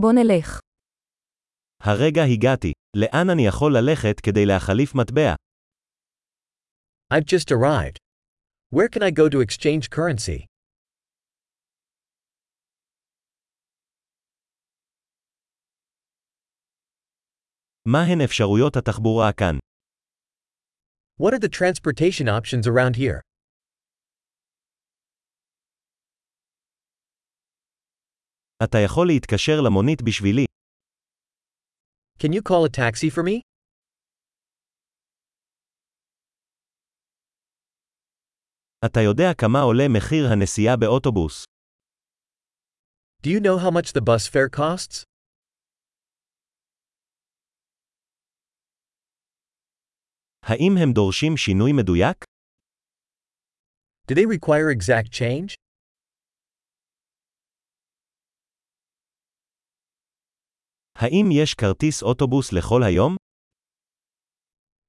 בוא נלך. הרגע הגעתי. לאן אני יכול ללכת כדי להחליף מטבע? I've just arrived. Where can I go to exchange currency? מה הן אפשרויות התחבורה כאן? What are the transportation options around here? אתה יכול להתקשר למונית בשבילי. Can you call a taxi for me? אתה יודע כמה עולה מחיר הנסיעה באוטובוס. Do you know how much the bus fare costs? האם הם דורשים שינוי מדויק? Do they require exact change? האם יש כרטיס אוטובוס לכל היום?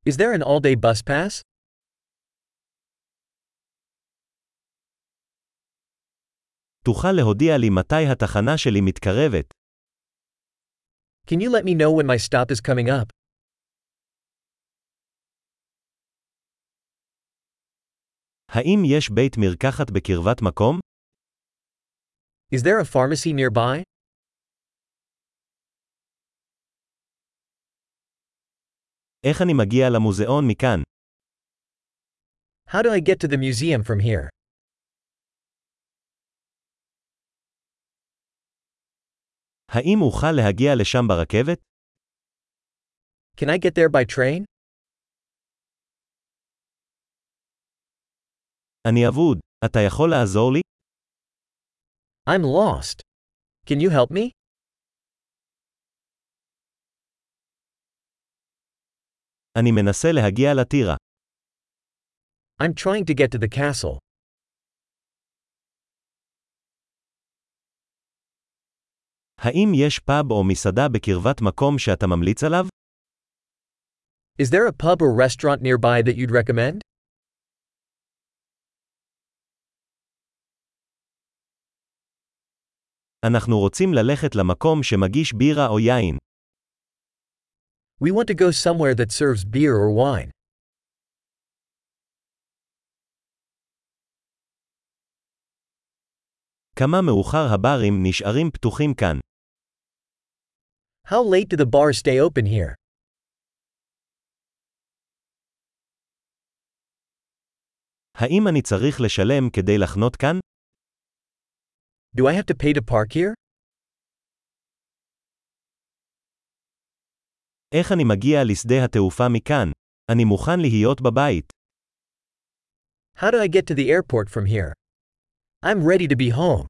Is there an all day bus pass? תוכל להודיע לי מתי התחנה שלי מתקרבת. Can you let me know when my stop is coming up? האם יש בית מרקחת בקרבת מקום? Is there a pharmacy nearby? איך אני מגיע למוזיאון מכאן? How do I get to the museum from here? האם אוכל להגיע לשם ברכבת? Can I get there by train? אני אבוד. אתה יכול לעזור לי? I'm lost. Can you help me? אני מנסה להגיע לטירה. I'm trying to get to the castle. האם יש פאב או מסעדה בקרבת מקום שאתה ממליץ עליו? Is there a pub or restaurant nearby that you'd recommend? אנחנו רוצים ללכת למקום שמגיש בירה או יין. We want to go somewhere that serves beer or wine. כמה מאוחר הברים נשארים פתוחים כאן. How late do the bars stay open here? האם אני צריך לשלם כדי לחנות כאן? Do I have to pay to park here? איך אני מגיע לשדה התעופה מכאן? אני מוכן להיות בבית. How do I get to the airport from here? I'm ready to be home.